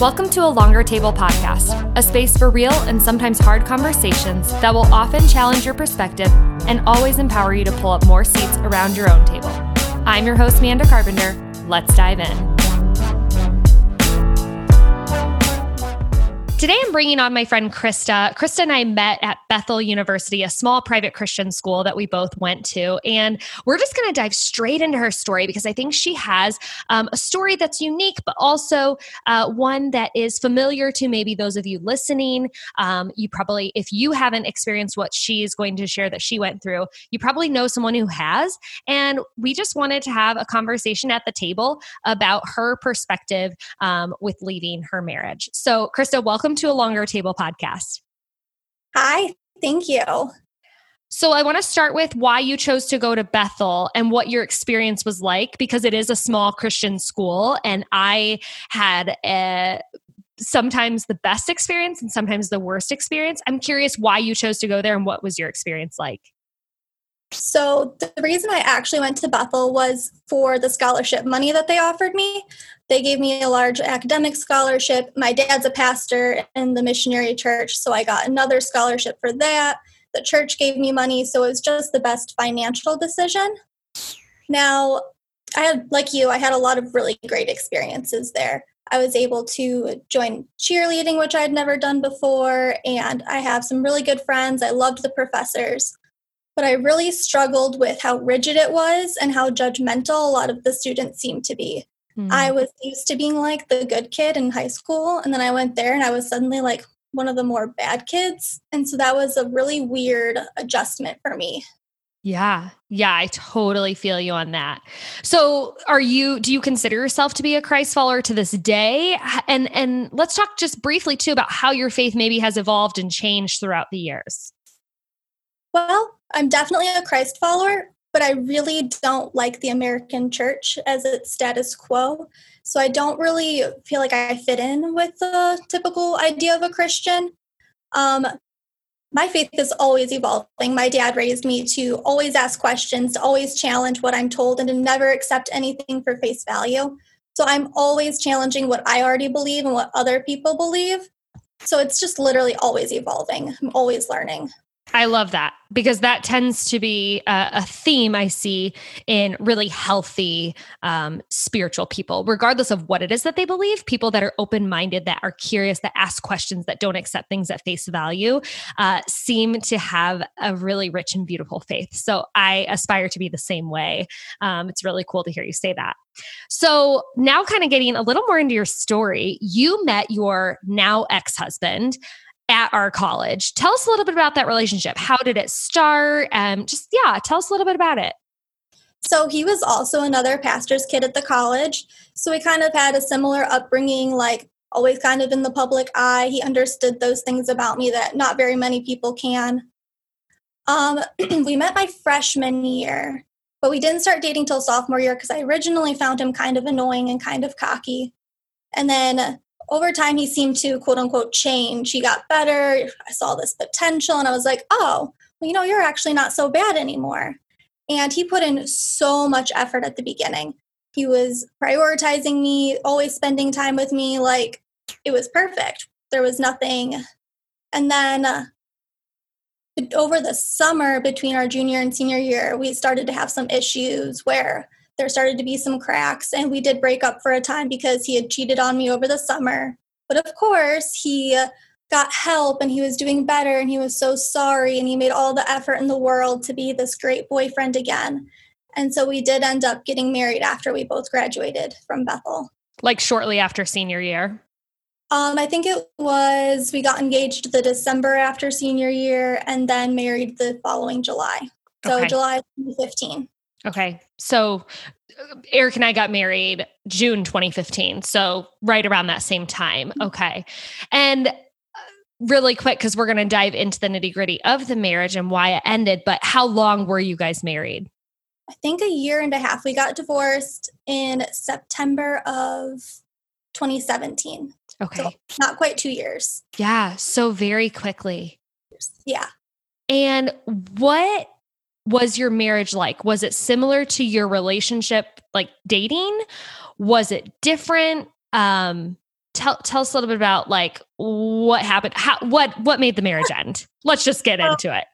Welcome to a Longer Table podcast, a space for real and sometimes hard conversations that will often challenge your perspective and always empower you to pull up more seats around your own table. I'm your host, Amanda Carpenter. Let's dive in. Today, I'm bringing on my friend Krista. Krista and I met at Bethel University, a small private Christian school that we both went to. And we're just going to dive straight into her story because I think she has um, a story that's unique, but also uh, one that is familiar to maybe those of you listening. Um, you probably, if you haven't experienced what she's going to share that she went through, you probably know someone who has. And we just wanted to have a conversation at the table about her perspective um, with leaving her marriage. So, Krista, welcome welcome to a Longer Table podcast. Hi, thank you. So, I want to start with why you chose to go to Bethel and what your experience was like, because it is a small Christian school. And I had a, sometimes the best experience and sometimes the worst experience. I'm curious why you chose to go there and what was your experience like? So, the reason I actually went to Bethel was for the scholarship money that they offered me. They gave me a large academic scholarship. My dad's a pastor in the missionary church, so I got another scholarship for that. The church gave me money, so it was just the best financial decision. Now, I had, like you, I had a lot of really great experiences there. I was able to join cheerleading, which I'd never done before, and I have some really good friends. I loved the professors but I really struggled with how rigid it was and how judgmental a lot of the students seemed to be. Mm. I was used to being like the good kid in high school, and then I went there and I was suddenly like one of the more bad kids. And so that was a really weird adjustment for me. Yeah. Yeah, I totally feel you on that. So, are you do you consider yourself to be a Christ follower to this day? And and let's talk just briefly too about how your faith maybe has evolved and changed throughout the years. Well, I'm definitely a Christ follower, but I really don't like the American church as its status quo. So I don't really feel like I fit in with the typical idea of a Christian. Um, my faith is always evolving. My dad raised me to always ask questions, to always challenge what I'm told, and to never accept anything for face value. So I'm always challenging what I already believe and what other people believe. So it's just literally always evolving. I'm always learning. I love that because that tends to be a, a theme I see in really healthy um, spiritual people, regardless of what it is that they believe. People that are open minded, that are curious, that ask questions, that don't accept things at face value, uh, seem to have a really rich and beautiful faith. So I aspire to be the same way. Um, it's really cool to hear you say that. So now, kind of getting a little more into your story, you met your now ex husband at our college. Tell us a little bit about that relationship. How did it start? Um, just, yeah, tell us a little bit about it. So he was also another pastor's kid at the college. So we kind of had a similar upbringing, like always kind of in the public eye. He understood those things about me that not very many people can. Um, we met my freshman year, but we didn't start dating till sophomore year because I originally found him kind of annoying and kind of cocky. And then over time he seemed to quote unquote change. He got better. I saw this potential and i was like oh well you know you're actually not so bad anymore. And he put in so much effort at the beginning. He was prioritizing me always spending time with me like it was perfect. There was nothing. And then uh, over the summer between our junior and senior year we started to have some issues where there started to be some cracks and we did break up for a time because he had cheated on me over the summer but of course he got help and he was doing better and he was so sorry and he made all the effort in the world to be this great boyfriend again and so we did end up getting married after we both graduated from bethel like shortly after senior year um, I think it was we got engaged the December after senior year and then married the following July. So okay. July 2015. Okay. So uh, Eric and I got married June 2015. So right around that same time. Mm-hmm. Okay. And uh, really quick, because we're going to dive into the nitty gritty of the marriage and why it ended, but how long were you guys married? I think a year and a half. We got divorced in September of 2017. Okay. So not quite two years. Yeah. So very quickly. Yeah. And what was your marriage like? Was it similar to your relationship, like dating? Was it different? Um, tell tell us a little bit about like what happened how what what made the marriage end let's just get into it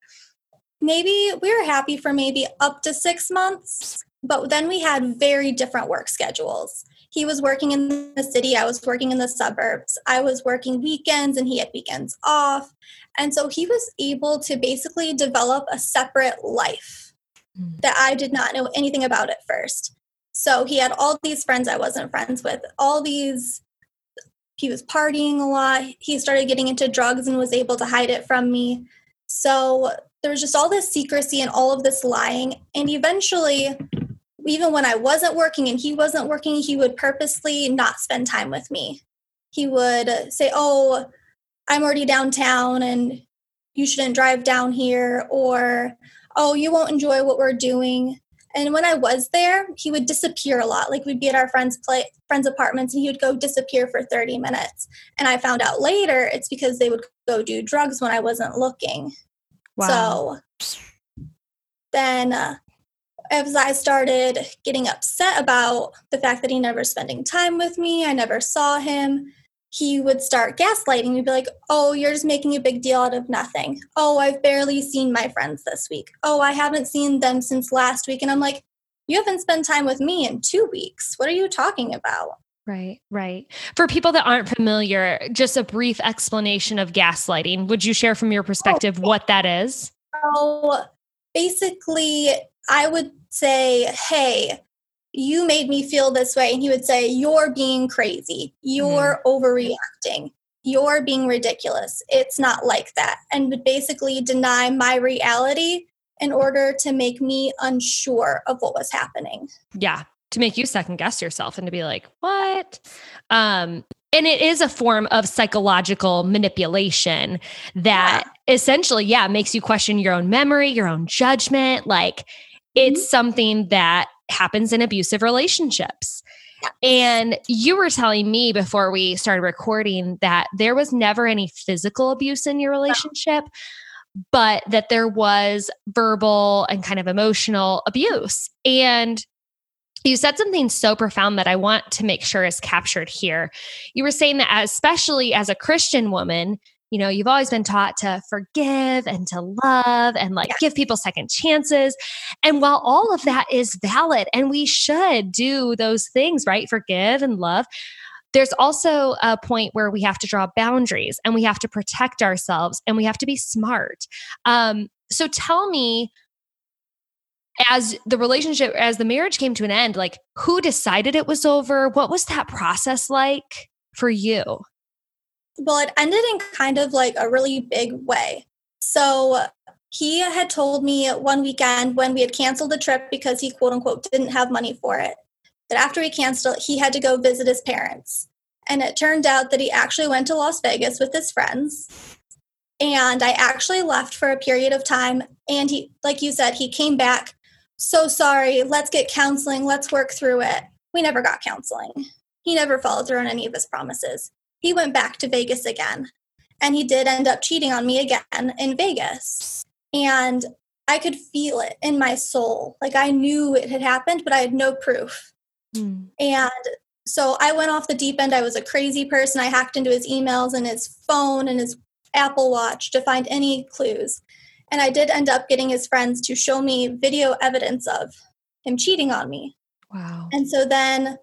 maybe we were happy for maybe up to six months but then we had very different work schedules he was working in the city i was working in the suburbs i was working weekends and he had weekends off and so he was able to basically develop a separate life mm. that i did not know anything about at first so he had all these friends i wasn't friends with all these he was partying a lot. He started getting into drugs and was able to hide it from me. So there was just all this secrecy and all of this lying. And eventually, even when I wasn't working and he wasn't working, he would purposely not spend time with me. He would say, Oh, I'm already downtown and you shouldn't drive down here, or Oh, you won't enjoy what we're doing. And when I was there, he would disappear a lot. Like we'd be at our friends' play friends' apartments and he would go disappear for 30 minutes. And I found out later it's because they would go do drugs when I wasn't looking. Wow. So then uh, as I started getting upset about the fact that he never spending time with me, I never saw him, he would start gaslighting me, be like, Oh, you're just making a big deal out of nothing. Oh, I've barely seen my friends this week. Oh, I haven't seen them since last week. And I'm like, You haven't spent time with me in two weeks. What are you talking about? Right, right. For people that aren't familiar, just a brief explanation of gaslighting. Would you share from your perspective oh, what that is? So basically, I would say, Hey, you made me feel this way. And he would say, You're being crazy. You're mm-hmm. overreacting. You're being ridiculous. It's not like that. And would basically deny my reality in order to make me unsure of what was happening. Yeah. To make you second guess yourself and to be like, What? Um, and it is a form of psychological manipulation that yeah. essentially, yeah, makes you question your own memory, your own judgment. Like, it's mm-hmm. something that happens in abusive relationships. And you were telling me before we started recording that there was never any physical abuse in your relationship, but that there was verbal and kind of emotional abuse. And you said something so profound that I want to make sure is captured here. You were saying that, especially as a Christian woman, you know, you've always been taught to forgive and to love and like yeah. give people second chances. And while all of that is valid and we should do those things, right? Forgive and love. There's also a point where we have to draw boundaries and we have to protect ourselves and we have to be smart. Um, so tell me, as the relationship, as the marriage came to an end, like who decided it was over? What was that process like for you? Well, it ended in kind of like a really big way. So he had told me one weekend when we had canceled the trip because he quote unquote didn't have money for it, that after he canceled, he had to go visit his parents. And it turned out that he actually went to Las Vegas with his friends. And I actually left for a period of time. And he, like you said, he came back. So sorry, let's get counseling, let's work through it. We never got counseling. He never followed through on any of his promises he went back to Vegas again. And he did end up cheating on me again in Vegas. And I could feel it in my soul. Like I knew it had happened, but I had no proof. Mm. And so I went off the deep end. I was a crazy person. I hacked into his emails and his phone and his Apple Watch to find any clues. And I did end up getting his friends to show me video evidence of him cheating on me. Wow. And so then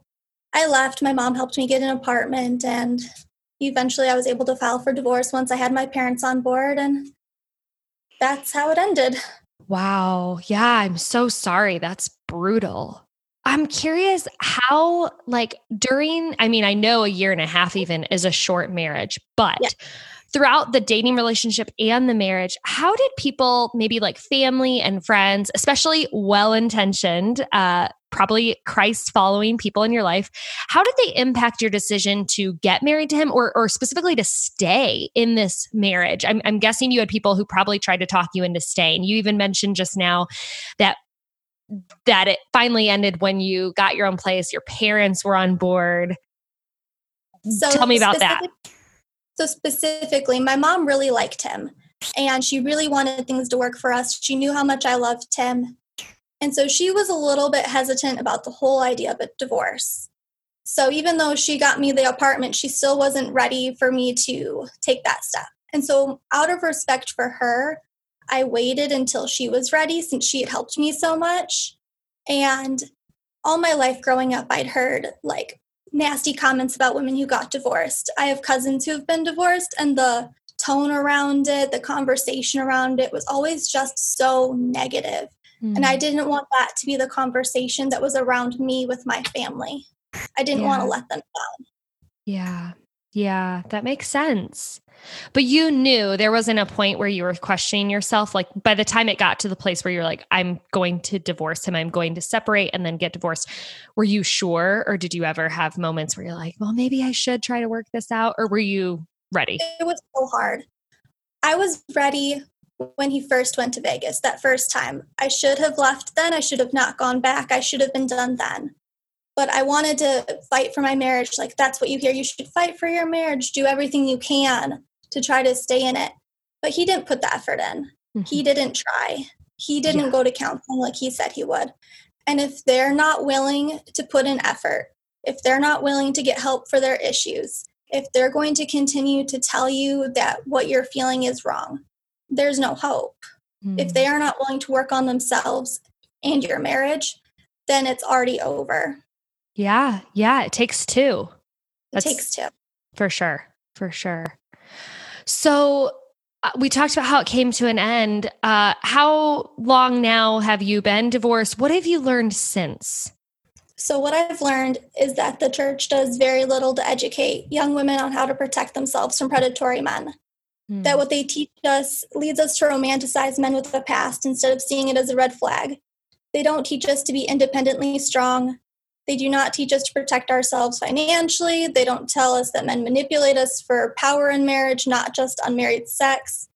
I left. My mom helped me get an apartment and eventually I was able to file for divorce once I had my parents on board, and that's how it ended. Wow. Yeah, I'm so sorry. That's brutal. I'm curious how, like, during, I mean, I know a year and a half even is a short marriage, but yeah. throughout the dating relationship and the marriage, how did people, maybe like family and friends, especially well intentioned, uh, probably Christ following people in your life. How did they impact your decision to get married to him or, or specifically to stay in this marriage? I'm, I'm guessing you had people who probably tried to talk you into staying. You even mentioned just now that that it finally ended when you got your own place, your parents were on board. So Tell me about that. So specifically, my mom really liked him and she really wanted things to work for us. She knew how much I loved him and so she was a little bit hesitant about the whole idea of a divorce. So even though she got me the apartment, she still wasn't ready for me to take that step. And so, out of respect for her, I waited until she was ready since she had helped me so much. And all my life growing up, I'd heard like nasty comments about women who got divorced. I have cousins who have been divorced, and the tone around it, the conversation around it was always just so negative. Mm. And I hmm. didn't want that to be the conversation that was around me with my family. I didn't yeah. want to let them down. Yeah. Yeah, that makes sense. But you knew there wasn't a point where you were questioning yourself. Like by the time it got to the place where you're like, I'm going to divorce him, I'm going to separate and then get divorced. Were you sure? Or did you ever have moments where you're like, well, maybe I should try to work this out? Or were you ready? It was so hard. I was ready when he first went to Vegas that first time. I should have left then. I should have not gone back. I should have been done then. But I wanted to fight for my marriage. Like, that's what you hear. You should fight for your marriage, do everything you can to try to stay in it. But he didn't put the effort in. Mm-hmm. He didn't try. He didn't yeah. go to counseling like he said he would. And if they're not willing to put in effort, if they're not willing to get help for their issues, if they're going to continue to tell you that what you're feeling is wrong, there's no hope. Mm. If they are not willing to work on themselves and your marriage, then it's already over. Yeah. Yeah. It takes two. That's, it takes two. For sure. For sure. So uh, we talked about how it came to an end. Uh, how long now have you been divorced? What have you learned since? So, what I've learned is that the church does very little to educate young women on how to protect themselves from predatory men. Mm. That what they teach us leads us to romanticize men with the past instead of seeing it as a red flag. They don't teach us to be independently strong, they do not teach us to protect ourselves financially. They don't tell us that men manipulate us for power in marriage, not just unmarried sex.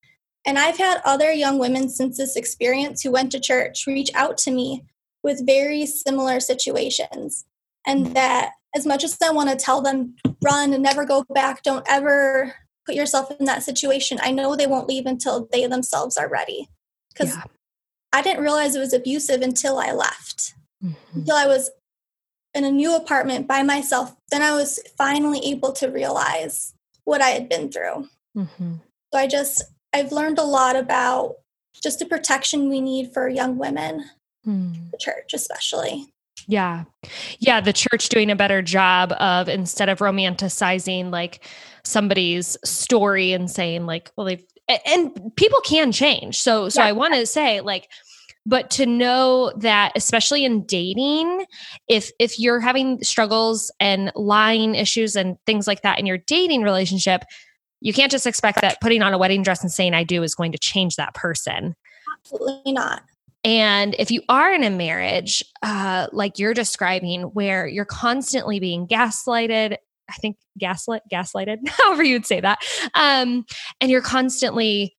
And I've had other young women since this experience who went to church reach out to me with very similar situations. And that as much as I want to tell them, run and never go back, don't ever put yourself in that situation, I know they won't leave until they themselves are ready. Because yeah. I didn't realize it was abusive until I left, mm-hmm. until I was in a new apartment by myself, then I was finally able to realize what I had been through. Mm-hmm. So I just, I've learned a lot about just the protection we need for young women, mm. the church especially. Yeah. Yeah. The church doing a better job of instead of romanticizing like somebody's story and saying, like, well, they've, and people can change. So, so yeah. I want to say, like, but to know that especially in dating if if you're having struggles and lying issues and things like that in your dating relationship you can't just expect that putting on a wedding dress and saying i do is going to change that person absolutely not and if you are in a marriage uh, like you're describing where you're constantly being gaslighted i think gaslit gaslighted however you would say that um, and you're constantly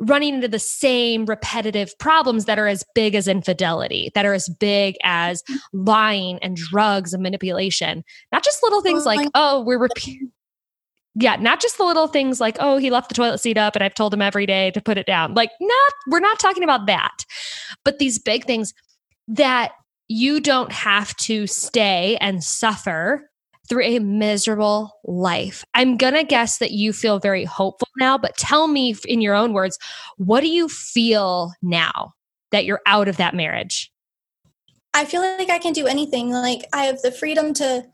running into the same repetitive problems that are as big as infidelity, that are as big as lying and drugs and manipulation. Not just little things oh, like, oh, we're repeating. Yeah, not just the little things like, oh, he left the toilet seat up and I've told him every day to put it down. Like, not, we're not talking about that. But these big things that you don't have to stay and suffer through a miserable life. I'm going to guess that you feel very hopeful now, but tell me in your own words, what do you feel now that you're out of that marriage? I feel like I can do anything. Like I have the freedom to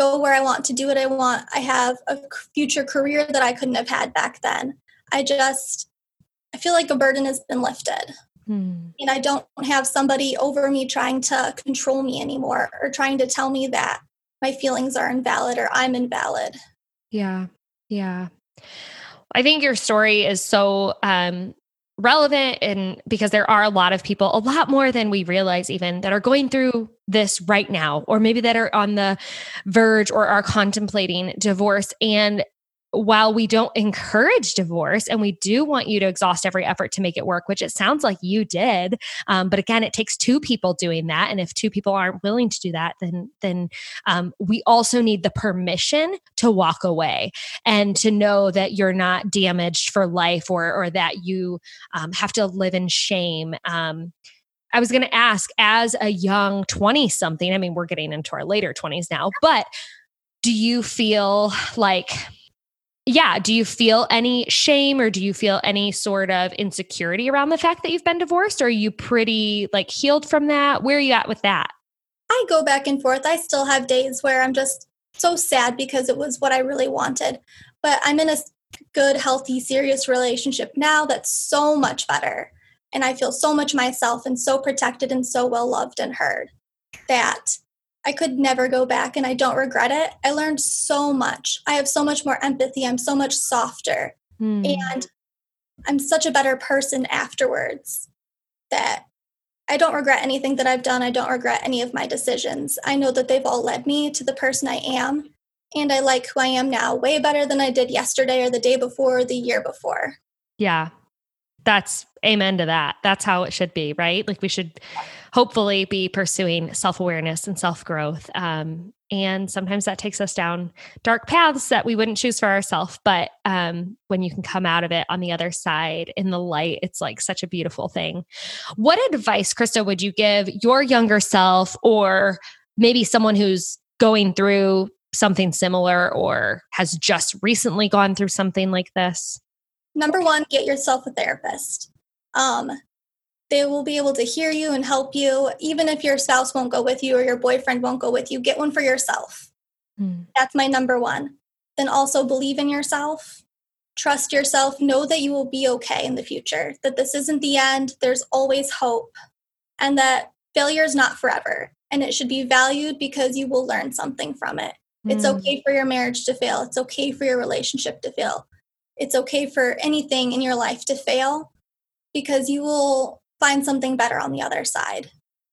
go where I want, to do what I want. I have a future career that I couldn't have had back then. I just, I feel like a burden has been lifted. Hmm. And I don't have somebody over me trying to control me anymore or trying to tell me that my feelings are invalid or I'm invalid. Yeah. Yeah. I think your story is so um, relevant and because there are a lot of people, a lot more than we realize even that are going through this right now or maybe that are on the verge or are contemplating divorce. And while we don't encourage divorce and we do want you to exhaust every effort to make it work, which it sounds like you did, um, but again, it takes two people doing that, and if two people aren't willing to do that, then then um, we also need the permission to walk away and to know that you're not damaged for life or or that you um, have to live in shame. Um, I was going to ask, as a young twenty something, I mean, we're getting into our later twenties now, but do you feel like yeah, do you feel any shame or do you feel any sort of insecurity around the fact that you've been divorced? Or are you pretty like healed from that? Where are you at with that? I go back and forth. I still have days where I'm just so sad because it was what I really wanted. But I'm in a good, healthy, serious relationship now that's so much better. And I feel so much myself and so protected and so well loved and heard that I could never go back and I don't regret it. I learned so much. I have so much more empathy. I'm so much softer. Mm. And I'm such a better person afterwards that I don't regret anything that I've done. I don't regret any of my decisions. I know that they've all led me to the person I am. And I like who I am now way better than I did yesterday or the day before or the year before. Yeah. That's amen to that. That's how it should be, right? Like we should hopefully be pursuing self awareness and self growth. Um, and sometimes that takes us down dark paths that we wouldn't choose for ourselves. But um, when you can come out of it on the other side in the light, it's like such a beautiful thing. What advice, Krista, would you give your younger self or maybe someone who's going through something similar or has just recently gone through something like this? Number one, get yourself a therapist. Um, they will be able to hear you and help you. Even if your spouse won't go with you or your boyfriend won't go with you, get one for yourself. Mm. That's my number one. Then also believe in yourself, trust yourself, know that you will be okay in the future, that this isn't the end, there's always hope, and that failure is not forever. And it should be valued because you will learn something from it. Mm. It's hmm. okay for your marriage to fail, it's okay for your relationship to fail. It's okay for anything in your life to fail because you will find something better on the other side.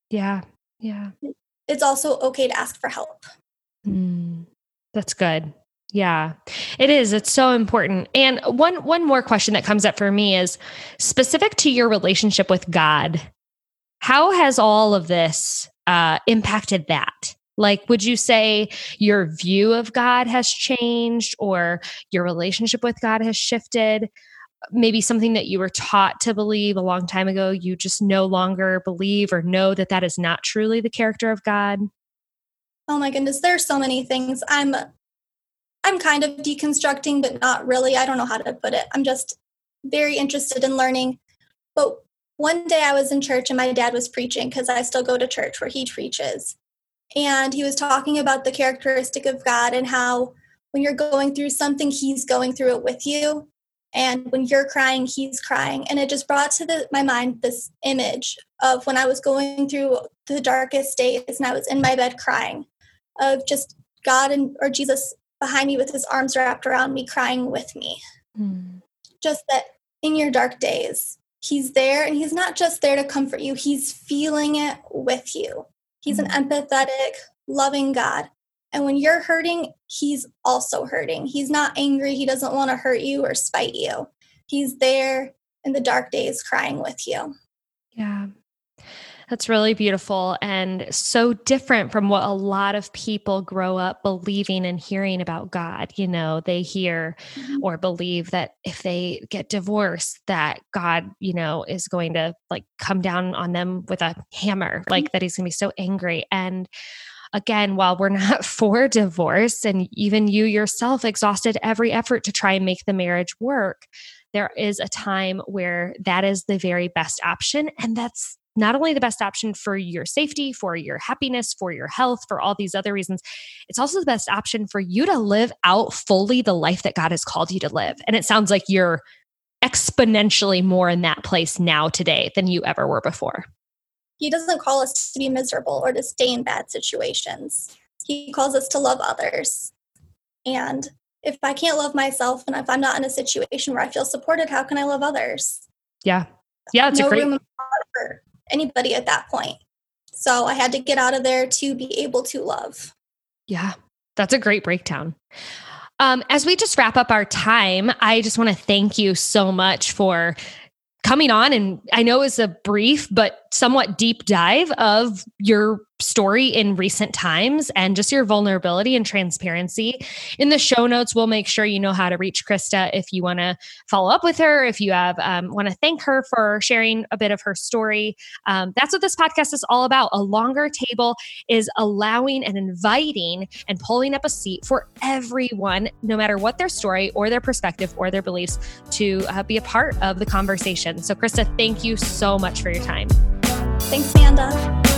Yeah. Yeah. It's also okay to ask for help. Mm, that's good. Yeah. It is. It's so important. And one one more question that comes up for me is specific to your relationship with God. How has all of this uh, impacted that? Like, would you say your view of God has changed or your relationship with God has shifted? Maybe something that you were taught to believe a long time ago you just no longer believe or know that that is not truly the character of god? Oh my goodness there's so many things. I'm i'm kind of deconstructing but not really. I don't know how to put it. I'm just very interested in learning. But one day i was in church and my dad was preaching because i still go to church where he preaches. And he was talking about the characteristic of god and how when you're going through something he's going through it with you and when you're crying he's crying and it just brought to the, my mind this image of when i was going through the darkest days and i was in my bed crying of just god and or jesus behind me with his arms wrapped around me crying with me mm. just that in your dark days he's there and he's not just there to comfort you he's feeling it with you he's mm. an hmm. empathetic loving god and when you're hurting, he's also hurting. He's not angry. He doesn't want to hurt you or spite you. He's there in the dark days crying with you. Yeah. That's really beautiful and so different from what a lot of people grow up believing and hearing about God. You know, they hear mm-hmm. or believe that if they get divorced, that God, you know, is going to like come down on them with a hammer, like mm-hmm. that he's going to be so angry. And again, while we're not for divorce, and even you yourself exhausted every effort to try and make the marriage work, there is a time where that is the very best option. And that's not only the best option for your safety, for your happiness, for your health, for all these other reasons, it's also the best option for you to live out fully the life that God has called you to live. And it sounds like you're exponentially more in that place now today than you ever were before. He doesn't call us to be miserable or to stay in bad situations. He calls us to love others. And if I can't love myself and if I'm not in a situation where I feel supported, how can I love others? Yeah. Yeah, it's no a great room for anybody at that point. So I had to get out of there to be able to love. Yeah. That's a great breakdown. Um, as we just wrap up our time, I just want to thank you so much for coming on and I know it's a brief but somewhat deep dive of your story in recent times and just your vulnerability and transparency. In the show notes, we'll make sure you know how to reach Krista if you want to follow up with her, if you have um, want to thank her for sharing a bit of her story. Um, that's what this podcast is all about. A longer table is allowing and inviting and pulling up a seat for everyone, no matter what their story or their perspective or their beliefs, to uh, be a part of the conversation. So, Krista, thank you so much for your time. Thanks, Amanda.